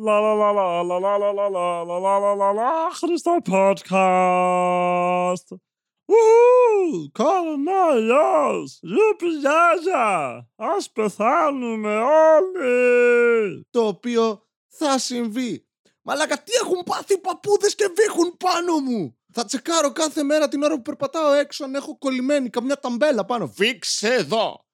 La la la la la la la la la la la la la la Χριστό podcast. Ου, κοροναϊός, γιουπιάζια, ας πεθάνουμε όλοι. Το οποίο θα συμβεί. Μαλάκα, τι έχουν πάθει οι παππούδες και βήχουν πάνω μου. Θα τσεκάρω κάθε μέρα την ώρα που περπατάω έξω αν έχω κολλημένη καμιά ταμπέλα πάνω. Βήξε εδώ.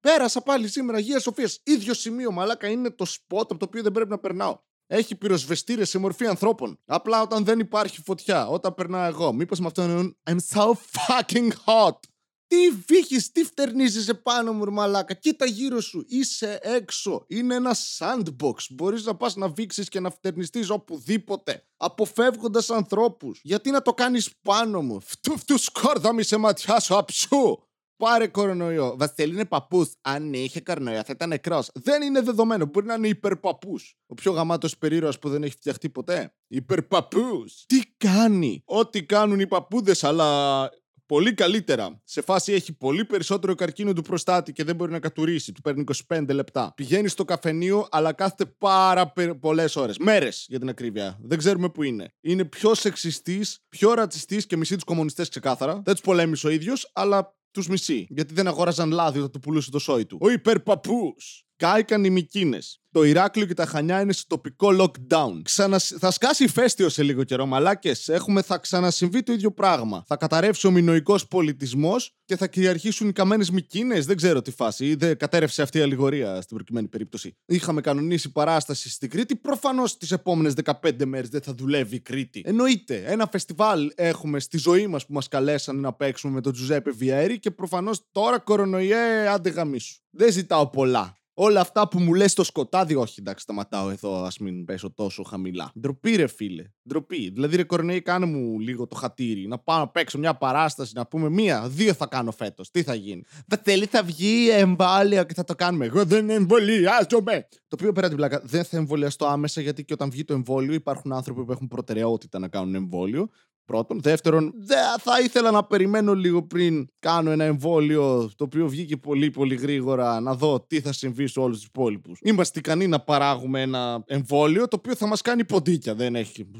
Πέρασα πάλι σήμερα Αγία Σοφίας. ίδιο σημείο, μαλάκα είναι το σποτ από το οποίο δεν πρέπει να περνάω. Έχει πυροσβεστήρες σε μορφή ανθρώπων. Απλά όταν δεν υπάρχει φωτιά, όταν περνάω εγώ. Μήπως με αυτό εννοούν I'm so fucking hot. Τι βύχεις, τι φτερνίζεις επάνω μου, ρε μαλάκα. Κοίτα γύρω σου. Είσαι έξω. Είναι ένα sandbox. Μπορείς να πας να βήξεις και να φτερνιστείς οπουδήποτε. Αποφεύγοντας ανθρώπους. Γιατί να το κάνεις πάνω μου; Φτου φτου σκόρδα σε ματιά σου αψού. Πάρε κορονοϊό. Βασίλη είναι παππούς. Αν είχε κορονοϊό, θα ήταν νεκρός. Δεν είναι δεδομένο. Μπορεί να είναι υπερπαππούς. Ο πιο γαμάτος περίρωα που δεν έχει φτιαχτεί ποτέ. Υπερπαππούς. Τι κάνει; Ό,τι κάνουν οι παππούδες, αλλά πολύ καλύτερα. Σε φάση έχει πολύ περισσότερο καρκίνο του προστάτη και δεν μπορεί να κατουρίσει. Του παίρνει 25 λεπτά. Πηγαίνει στο καφενείο, αλλά κάθεται πάρα πολλές ώρες. Μέρες για την ακρίβεια. Δεν ξέρουμε που είναι. Είναι πιο σεξιστής, πιο ρατσιστής και μισή τους κομμουνιστές ξεκάθαρα. Δεν τους πολέμησε ο ίδιος, αλλά τους μισεί. Γιατί δεν αγόραζαν λάδι όταν του πουλούσε το σόι του. Ο υπερπαππούς. Κάηκαν οι Μικίνες. Το Ηράκλειο και τα Χανιά είναι σε τοπικό lockdown. Ξανα... Θα σκάσει ηφαίστειο σε λίγο καιρό, μαλάκες. Έχουμε... Θα ξανασυμβεί το ίδιο πράγμα. Θα καταρρεύσει ο μινοϊκό πολιτισμός και θα κυριαρχήσουν οι καμένες Μικίνες. Δεν ξέρω τι φάση. Δεν κατέρευσε αυτή η αλληγορία στην προκειμένη περίπτωση. Είχαμε κανονίσει παράσταση στην Κρήτη. Προφανώς τις επόμενες 15 μέρες δεν θα δουλεύει η Κρήτη. Εννοείται. Ένα φεστιβάλ έχουμε στη ζωή μας που μας καλέσαν να παίξουμε με τον Τζουζέπε Βιέρη και προφανώς τώρα κορονοϊέ άντε γαμίσου. Δεν ζητάω πολλά όλα αυτά που μου λες στο σκοτάδι, όχι εντάξει, σταματάω εδώ, ας μην πέσω τόσο χαμηλά. Ντροπή, ρε φίλε. Ντροπή. Δηλαδή, ρε Κορνέη, κάνε μου λίγο το χατήρι. Να πάω να παίξω μια παράσταση, να πούμε μία, δύο θα κάνω φέτος. Τι θα γίνει; Βατέλη, θα βγει εμβόλιο και θα το κάνουμε. Εγώ δεν εμβολιάζομαι. Το οποίο πέρα την πλάκα δεν θα εμβολιαστώ άμεσα γιατί και όταν βγει το εμβόλιο υπάρχουν άνθρωποι που έχουν προτεραιότητα να κάνουν εμβόλιο. Πρώτον. Δεύτερον, δεν θα ήθελα να περιμένω λίγο πριν κάνω ένα εμβόλιο το οποίο βγήκε πολύ πολύ γρήγορα να δω τι θα συμβεί σε όλους τους υπόλοιπους. Είμαστε ικανοί να παράγουμε ένα εμβόλιο το οποίο θα μας κάνει ποντίκια. Δεν έχει.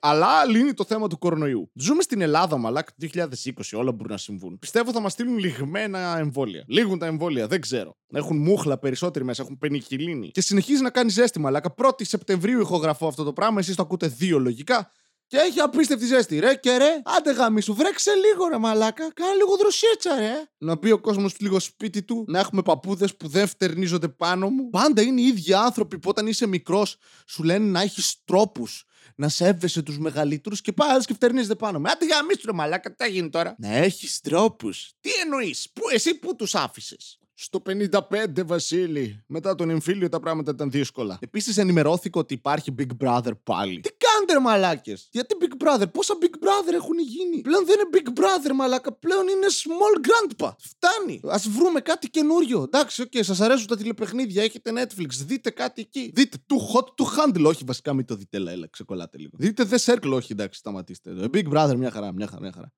Αλλά λύνει το θέμα του κορονοϊού. Ζούμε στην Ελλάδα, μαλάκ, 2020. Όλα μπορούν να συμβούν. Πιστεύω θα μας στείλουν λιγμένα εμβόλια. Λίγουν τα εμβόλια, δεν ξέρω. Έχουν μούχλα περισσότεροι μέσα, έχουν πενικυλίνη. Και συνεχίζει να κάνει ζέστη, μαλάκα. 1η Σεπτεμβρίου ηχογραφώ αυτό το πράγμα. Εσείς το ακούτε δύο λογικά. Και έχει απίστευτη ζέστη. Ρε και ρε, άντε γάμι σου, βρέξε λίγο ρε μαλάκα. Κάνε λίγο δροσίτσα, ρε. Να πει ο κόσμος λίγο σπίτι του, να έχουμε παππούδες που δεν φτερνίζονται πάνω μου. Πάντα είναι οι ίδιοι άνθρωποι που όταν είσαι μικρός σου λένε να έχεις τρόπους. Να σέβεσαι τους μεγαλύτερους και πάλι και φτερνίζεται πάνω μου. Άντε γάμι σου, ρε μαλάκα, τι γίνει τώρα; Να έχεις τρόπους. Τι εννοείς, εσύ που τους άφησες; Στο 55, Βασίλη. Μετά τον εμφύλιο τα πράγματα ήταν δύσκολα. Επίσης ενημερώθηκα ότι υπάρχει Big Brother πάλι. Τι κάνετε, μαλάκες! Γιατί Big Brother, πόσα Big Brother έχουν γίνει; Πλέον δεν είναι Big Brother, μαλάκα. Πλέον είναι Small Grandpa. Φτάνει. Ας βρούμε κάτι καινούριο. Εντάξει, οκ, okay, σας αρέσουν τα τηλεπαιχνίδια, έχετε Netflix, δείτε κάτι εκεί. Δείτε too hot to handle. Όχι, βασικά μην το δείτε, έλα, ξεκολλάτε λίγο. Δείτε The Circle, όχι, εντάξει, σταματήστε. Big Brother, μια χαρά, μια χαρά, μια χαρά.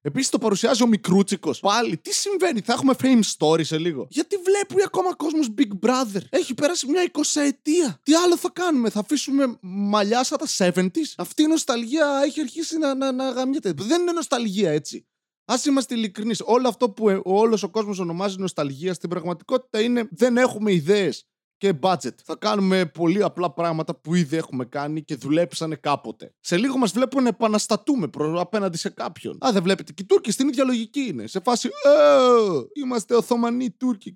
Επίσης το παρουσιάζει ο Μικρούτσικος. Πάλι, τι συμβαίνει, θα έχουμε fame story σε λίγο. Γιατί βλέπει ακόμα κόσμος Big Brother; Έχει περάσει μια 20ετία. Τι άλλο θα κάνουμε, θα αφήσουμε μαλλιά σαν τα 70s. Αυτή η νοσταλγία έχει αρχίσει να, να, να γαμιέται. Δεν είναι νοσταλγία έτσι. Α είμαστε ειλικρινείς. Όλο αυτό που ε, όλος ο κόσμος ονομάζει νοσταλγία στην πραγματικότητα είναι δεν έχουμε ιδέες και budget. Θα κάνουμε πολύ απλά πράγματα που ήδη έχουμε κάνει και δουλέψανε κάποτε. Σε λίγο μας βλέπουν να επαναστατούμε προ, απέναντι σε κάποιον. Α, δεν βλέπετε. Και οι Τούρκοι στην ίδια λογική είναι. Σε φάση. Ε, είμαστε Οθωμανοί Τούρκοι.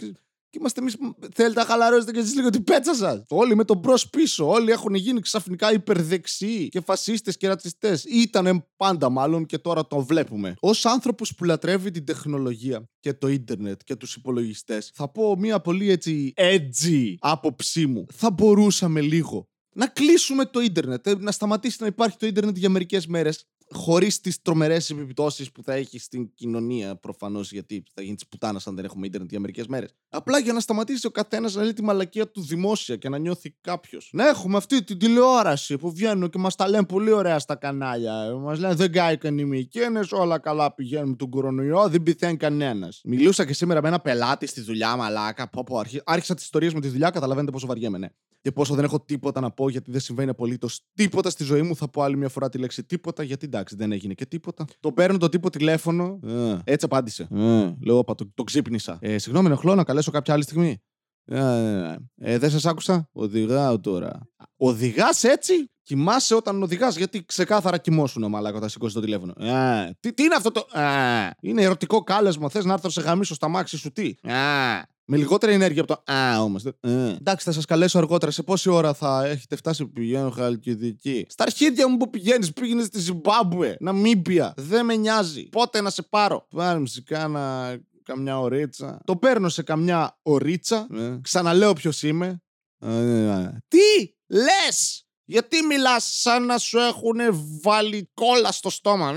Και είμαστε εμείς. Θέλετε να χαλαρώσετε και εσείς λίγο την πέτσα σας. Όλοι με τον μπρος πίσω. Όλοι έχουν γίνει ξαφνικά υπερδεξιοί και φασίστες και ρατσιστές. Ήταν πάντα μάλλον και τώρα το βλέπουμε. Ω άνθρωπος που λατρεύει την τεχνολογία και το ίντερνετ και τους υπολογιστές, θα πω μία πολύ έτσι edgy άποψή μου. Θα μπορούσαμε λίγο να κλείσουμε το ίντερνετ, ε, να σταματήσει να υπάρχει το ίντερνετ για μερικές μέρες χωρίς τις τρομερές επιπτώσεις που θα έχει στην κοινωνία προφανώς, γιατί θα γίνει της πουτάνας αν δεν έχουμε ίντερνετ για μερικές μέρες. Απλά για να σταματήσει ο καθένας να λέει τη μαλακία του δημόσια και να νιώθει κάποιος. Να έχουμε αυτή την τηλεόραση που βγαίνουν και μας τα λένε πολύ ωραία στα κανάλια. Μας λένε δεν κάηκαν οι μηκένε, όλα καλά πηγαίνουν με τον κορονοϊό, δεν πηθαίνει κανένας. Μιλούσα και σήμερα με ένα πελάτη στη δουλειά, μαλάκα. Πω, πω, αρχί- άρχισα τις ιστορίες με τη δουλειά, καταλαβαίνετε πόσο βαριέμαι, ναι. Και πόσο δεν έχω τίποτα να πω γιατί δεν συμβαίνει απολύτως τίποτα στη ζωή μου. Θα πω άλλη μια φορά τη λέξη τίποτα γιατί εντάξει δεν έγινε και τίποτα. Το παίρνω το τύπο τηλέφωνο. Ε, έτσι απάντησε. Ε, λέω, όπα, το, το ξύπνησα. Ε, συγγνώμη, ενοχλώ να καλέσω κάποια άλλη στιγμή. Ε, ε, ε, δεν σα άκουσα. Οδηγάω τώρα. Οδηγά έτσι. Κοιμάσαι όταν οδηγάς, γιατί ξεκάθαρα κοιμόσουν μαλάκα όταν σηκώσει το τηλέφωνο. Ε, τι, τι είναι αυτό το. Ε, είναι ερωτικό κάλεσμα. Θες να έρθω σε γαμίσω στα μάξι σου, τι. Ε, με λιγότερη ενέργεια από το Α όμως. Ε. Εντάξει, θα σας καλέσω αργότερα. Σε πόση ώρα θα έχετε φτάσει που πηγαίνω Χαλκιδική. Στα αρχίδια μου που πηγαίνεις, πήγαινες στη Ζιμπάμπουε, Ναμίμπια. Δεν με νοιάζει. Πότε να σε πάρω. Πάρε μου σε κάνα καμιά ωρίτσα. Το παίρνω σε καμιά ωρίτσα. Ξαναλέω ποιος είμαι. Ε, Τι λες! Γιατί μιλάς σαν να σου έχουν βάλει κόλλα στο στόμα;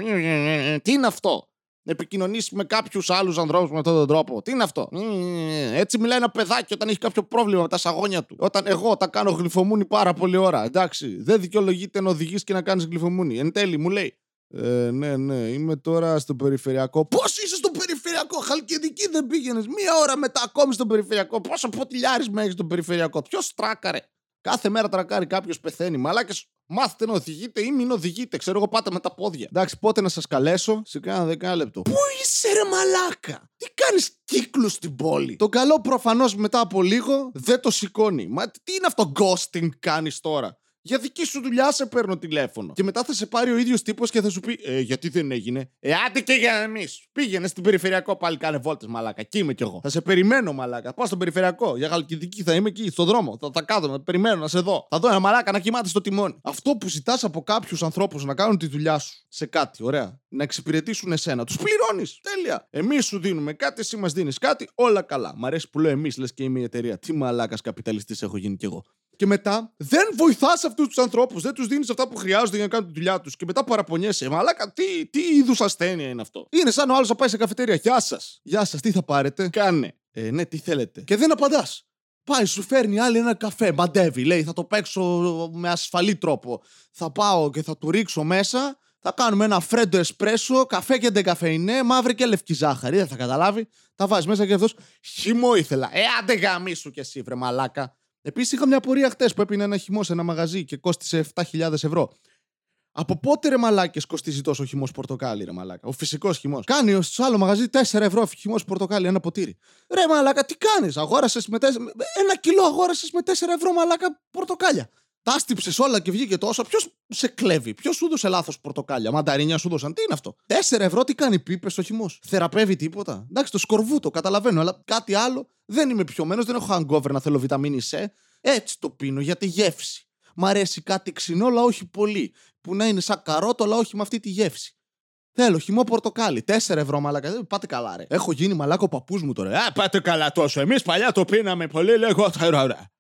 Τι είναι αυτό; Να επικοινωνήσεις με κάποιους άλλους ανθρώπους με αυτόν τον τρόπο; Τι είναι αυτό; Έτσι μιλάει ένα παιδάκι όταν έχει κάποιο πρόβλημα με τα σαγόνια του. Όταν εγώ τα κάνω γλυφομούνι πάρα πολλή ώρα. Εντάξει, δεν δικαιολογείται να οδηγείς και να κάνεις γλυφομούνι. Εν τέλει μου λέει. Ε, ναι, ναι, είμαι τώρα στο περιφερειακό. Πώς είσαι στο περιφερειακό, Χαλκιδική δεν πήγαινες; Μία ώρα μετά ακόμη στο περιφερειακό. Πόσο ποτηλιάρισμα έχεις στο περιφερειακό; Ποιος τράκαρε; Κάθε μέρα τρακάρει κάποιος πεθαίνει. Μαλάκες, μάθετε να οδηγείτε ή μην οδηγείτε. Ξέρω εγώ, πάτε με τα πόδια. Εντάξει, πότε να σας καλέσω, σε κάνα δεκάλεπτο. Πού είσαι, ρε μαλάκα! Τι κάνεις κύκλους στην πόλη; Το καλό προφανώς μετά από λίγο δεν το σηκώνει. Μα τι είναι αυτό ghosting κάνεις τώρα; Για δική σου δουλειά σε παίρνω τηλέφωνο. Και μετά θα σε πάρει ο ίδιος τύπος και θα σου πει Ε, γιατί δεν έγινε; Ε, άντε και για εμείς. Πήγαινε στην περιφερειακό πάλι κάνε βόλτες, μαλάκα. Εκεί είμαι κι εγώ. Θα σε περιμένω, μαλάκα. Πάω στον περιφερειακό. Για γαλκιδική θα είμαι εκεί, στον δρόμο. Θα τα κάθομαι, περιμένω να σε δω. Θα δω ένα μαλάκα να κοιμάται στο τιμόνι. Αυτό που ζητάς από κάποιους ανθρώπους να κάνουν τη δουλειά σου σε κάτι, ωραία. Να εξυπηρετήσουν εσένα. Τους πληρώνεις. Τέλεια. Εμείς σου δίνουμε κάτι, εσύ μας δίνεις κάτι, όλα καλά. Μ' αρέσει που λέω εμείς, λες και είμαι η εταιρεία. Τι μαλάκας καπιταλιστής έχω γίνει κι εγώ. Και μετά δεν βοηθάς αυτούς τους ανθρώπους, δεν τους δίνεις αυτά που χρειάζονται για να κάνουν τη δουλειά τους. Και μετά παραπονιέσαι. Μαλάκα, τι, τι είδους ασθένεια είναι αυτό; Είναι σαν ο άλλος να πάει σε καφετέρια. Γεια σας. Γεια σας, τι θα πάρετε; Κάνε. Ε, ναι, τι θέλετε; Και δεν απαντάς. Πάει, σου φέρνει άλλη ένα καφέ. Μαντεύει, λέει, θα το παίξω με ασφαλή τρόπο. Θα πάω και θα του ρίξω μέσα. Θα κάνουμε ένα φρέντο εσπρέσο, καφέ και ντεκαφεϊνέ, μαύρη και λευκή ζάχαρη. Δεν θα καταλάβει. Τα βάζεις μέσα και αυτός. Χυμό ήθελα. Ε, άντε γαμίσου κι εσύ, βρε μαλάκα. Επίσης είχα μια πορεία χτες που έπινε ένα χυμό σε ένα μαγαζί και κόστησε 7.000 ευρώ. Από πότε ρε μαλάκες κοστίζει τόσο χυμός πορτοκάλι, ρε μαλάκα; Ο φυσικός χυμός. Κάνει στο άλλο μαγαζί 4 ευρώ χυμός πορτοκάλι, ένα ποτήρι. Ρε μαλάκα, τι κάνεις, αγόρασες με 4... Ένα κιλό αγόρασες με 4 ευρώ μαλάκα πορτοκάλια. Τα στύψε όλα και βγήκε τόσο. Ποιος σε κλέβει, ποιος σου έδωσε λάθος πορτοκάλια. Μανταρίνια σου δώσαν. Τι είναι αυτό; 4 ευρώ τι κάνει πίπε ο χυμός. Θεραπεύει τίποτα. Εντάξει, το σκορβούτο, καταλαβαίνω, αλλά κάτι άλλο δεν είμαι πιωμένος, δεν έχω hangover να θέλω βιταμίνη C. Έτσι το πίνω για τη γεύση. Μ' αρέσει κάτι ξινό, αλλά όχι πολύ. Που να είναι σαν καρότο, αλλά όχι με αυτή τη γεύση. Θέλω χυμό πορτοκάλι. 4 ευρώ μαλάκα. Δεν πάτε καλά, ρε. Έχω γίνει μαλάκο παππούς μου τώρα. Α, πάτε καλά τόσο. Εμείς παλιά το πίναμε πολύ λιγότερο, ρε.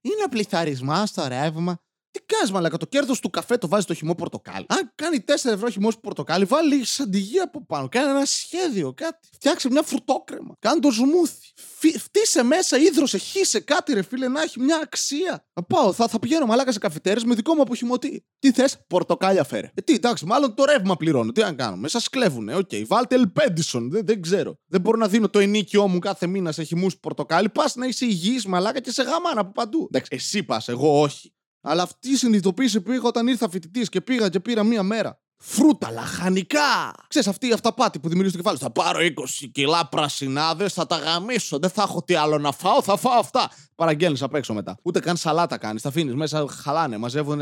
Είναι πληθαρισμα στο ρεύμα. Τι κάνεις, μαλάκα, το κέρδος του καφέ το βάζεις το χυμό πορτοκάλι. Αν κάνει 4 ευρώ χυμό πορτοκάλι, βάλει σαντιγί από πάνω. Κάνε ένα σχέδιο, κάτι. Φτιάξε μια φρουτόκρεμα. Κάνε το ζουμούθι. Φι, φτύσε μέσα, ίδρωσε, χύσε κάτι, ρε φίλε, να έχει μια αξία. Να πάω, θα, θα πηγαίνω μαλάκα σε καφετέρες με δικό μου αποχυμωτή. Τι θες, πορτοκάλια φέρε. Ε, τι, εντάξει, μάλλον το ρεύμα πληρώνω. Τι να κάνω, μέσα σκλέβουνε. Οκ, okay. βάλτε ελπέντισον. Δεν, δεν ξέρω. Δεν μπορώ να δίνω το ενίκιό μου κάθε μήνα σε χυμούς πορτοκάλι. Πας να είσαι υγιής μαλάκα και σε γαμάνα από παντού. Εντάξει, εσύ πας, εγώ όχι. Αλλά αυτή η συνειδητοποίηση που είχα όταν ήρθα φοιτητής και πήγα και πήρα μία μέρα. Φρούτα, λαχανικά! Ξέρεις αυτή η αυταπάτη που δημιουργεί στο κεφάλι. Θα πάρω 20 κιλά πρασινάδε, θα τα γαμίσω. Δεν θα έχω τι άλλο να φάω, θα φάω αυτά. Παραγγέλνεις απ' έξω μετά. Ούτε καν σαλάτα κάνεις. Τα αφήνεις μέσα, χαλάνε. Μαζεύουν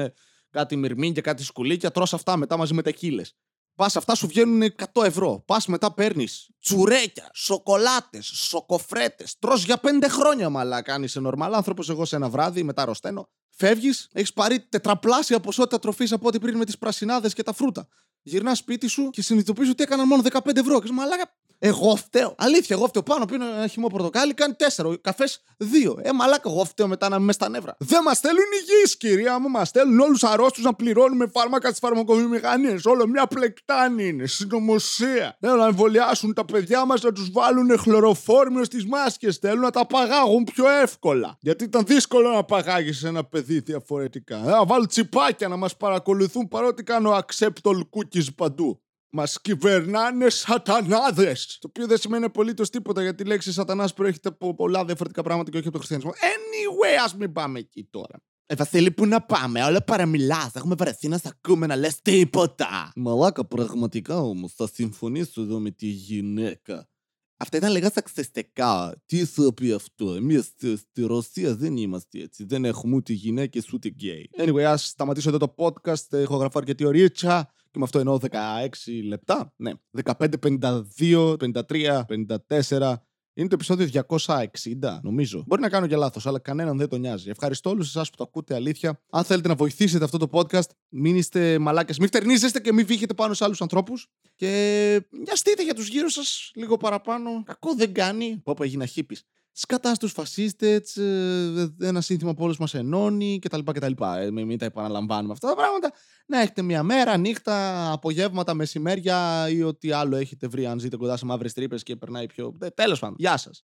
κάτι μυρμήγκια, κάτι σκουλίκια. Τρώ αυτά μετά μαζί με τεκίλε. Πας, αυτά σου βγαίνουν 100 ευρώ. Πας μετά παίρνεις τσουρέκια, σοκολάτες, σοκοφρέτες. Τρώ για 5 χρόνια μαλάκα. Αν είσαι νορμάλ άνθρωπος, εγώ σε ένα βράδυ μετά αρρωσταίνω. Φεύγεις, έχεις πάρει τετραπλάσια ποσότητα τροφής από ό,τι πριν με τις πρασινάδες και τα φρούτα. Γυρνάς σπίτι σου και συνειδητοποιείς ότι έκαναν μόνο 15 ευρώ. Και μαλάκα, Εγώ φταίω. Αλήθεια, εγώ φταίω. Πάνω πίνω ένα χυμό πορτοκάλι, κάνει τέσσερα. Ο καφές δύο. Ε, μαλάκα, εγώ φταίω μετά να είμαι στα νεύρα. Δεν μας στέλνουν υγιείς, κυρία μου. Μας στέλνουν όλους αρρώστους να πληρώνουμε φάρμακα τη φαρμακοβιομηχανία. Όλο μια πλεκτάνη είναι. Συνωμοσία. Θέλουν να εμβολιάσουν τα παιδιά μας να τους βάλουν χλωροφόρμιο στις μάσκες. Θέλουν να τα παγάγουν πιο εύκολα. Γιατί ήταν δύσκολο να παγάγεις ένα παιδί διαφορετικά. Ε, να βάλουν τσιπάκια να μας παρακολουθούν παρότι κάνω accept all cookies παντού. Μας κυβερνάνε σατανάδες. Το οποίο δεν σημαίνει απολύτως τίποτα γιατί η λέξη σατανάς προέρχεται από πολλά διαφορετικά πράγματα και όχι από το χριστιανισμό. Anyway, ας μην πάμε εκεί τώρα. Ε, Βασίλη, πού να πάμε, όλα παραμιλάς. Έχουμε βαρεθεί να σ' ακούμε να λες τίποτα. Μαλάκα, πραγματικά όμως, θα συμφωνήσω εδώ με τη γυναίκα. Αυτά ήταν λίγα σαξιστικά. Τι θα πει αυτό; Εμείς στη, στη Ρωσία δεν είμαστε έτσι. Δεν έχουμε ούτε γυναίκες ούτε γκέι. Anyway, ας σταματήσω εδώ το podcast. Έχω γραφεί αρκετή ωρίτσα. Και με αυτό εννοώ 16 λεπτά. Ναι. 15, 52, 53, 54. Είναι το επεισόδιο 260, νομίζω. Μπορεί να κάνω και λάθος, αλλά κανέναν δεν τον νοιάζει. Ευχαριστώ όλους εσάς που το ακούτε αλήθεια. Αν θέλετε να βοηθήσετε αυτό το podcast, μην είστε μαλάκες, μην φτερνίζεστε και μην βύχετε πάνω σε άλλους ανθρώπους. Και νοιαστείτε για τους γύρω σας λίγο παραπάνω. Κακό δεν κάνει. Πω, πω έγινα χύπη. Σκατά στου φασίστες, ένα σύνθημα που όλου μας ενώνει κτλ. κτλ. Ε, μην μην τα επαναλαμβάνουμε αυτά τα πράγματα. Να έχετε μια μέρα, νύχτα, απογεύματα, μεσημέρια ή ό,τι άλλο έχετε βρει αν ζείτε κοντά σε μαύρες τρύπες και περνάει πιο. Τέλος πάντων. Γεια σας.